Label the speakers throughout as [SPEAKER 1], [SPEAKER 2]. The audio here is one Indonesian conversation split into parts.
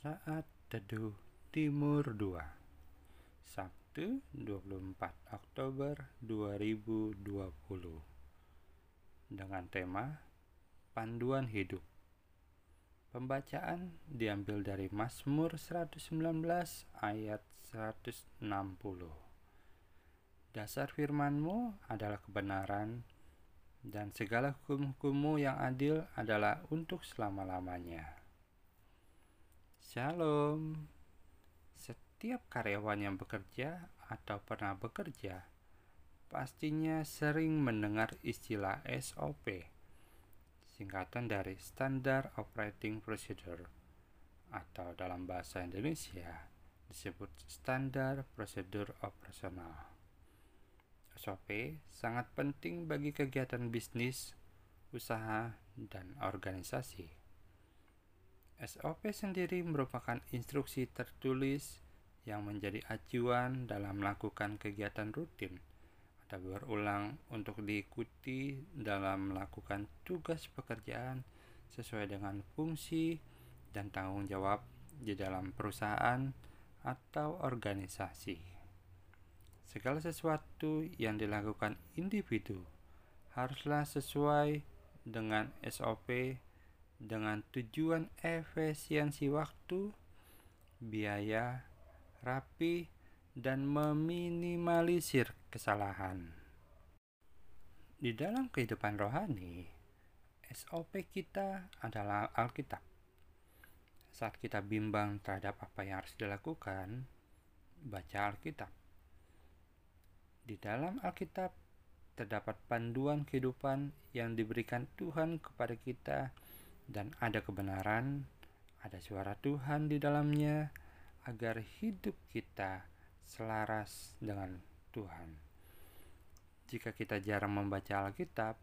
[SPEAKER 1] Saat Teduh Timur 2 Sabtu 24 Oktober 2020 Dengan tema Panduan Hidup. Pembacaan diambil dari Mazmur 119 ayat 160 Dasar firmanmu adalah kebenaran dan segala hukum-hukummu yang adil adalah untuk selama-lamanya. Shalom. Setiap karyawan yang bekerja atau pernah bekerja pastinya sering mendengar istilah SOP, singkatan dari Standard Operating Procedure atau dalam bahasa Indonesia disebut Standar Prosedur Operasional. SOP sangat penting bagi kegiatan bisnis, usaha, dan organisasi. SOP sendiri merupakan instruksi tertulis yang menjadi acuan dalam melakukan kegiatan rutin atau berulang untuk diikuti dalam melakukan tugas pekerjaan sesuai dengan fungsi dan tanggung jawab di dalam perusahaan atau organisasi. Segala sesuatu yang dilakukan individu haruslah sesuai dengan SOP dengan tujuan efisiensi waktu, biaya, rapi, dan meminimalisir kesalahan. Di dalam kehidupan rohani, SOP kita adalah Alkitab. Saat kita bimbang terhadap apa yang harus dilakukan, baca Alkitab. Di dalam Alkitab terdapat panduan kehidupan yang diberikan Tuhan kepada kita dan ada kebenaran, ada suara Tuhan di dalamnya, agar hidup kita selaras dengan Tuhan. Jika kita jarang membaca Alkitab,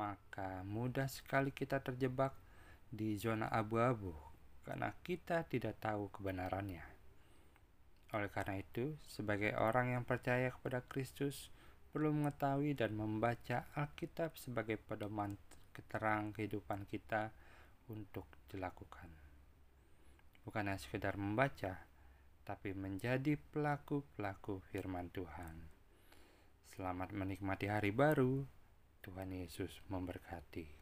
[SPEAKER 1] maka mudah sekali kita terjebak di zona abu-abu karena kita tidak tahu kebenarannya. Oleh karena itu, sebagai orang yang percaya kepada Kristus, perlu mengetahui dan membaca Alkitab sebagai pedoman keterang kehidupan kita untuk dilakukan. Bukan hanya sekedar membaca, tapi menjadi pelaku-pelaku firman Tuhan. Selamat menikmati hari baru. Tuhan Yesus memberkati.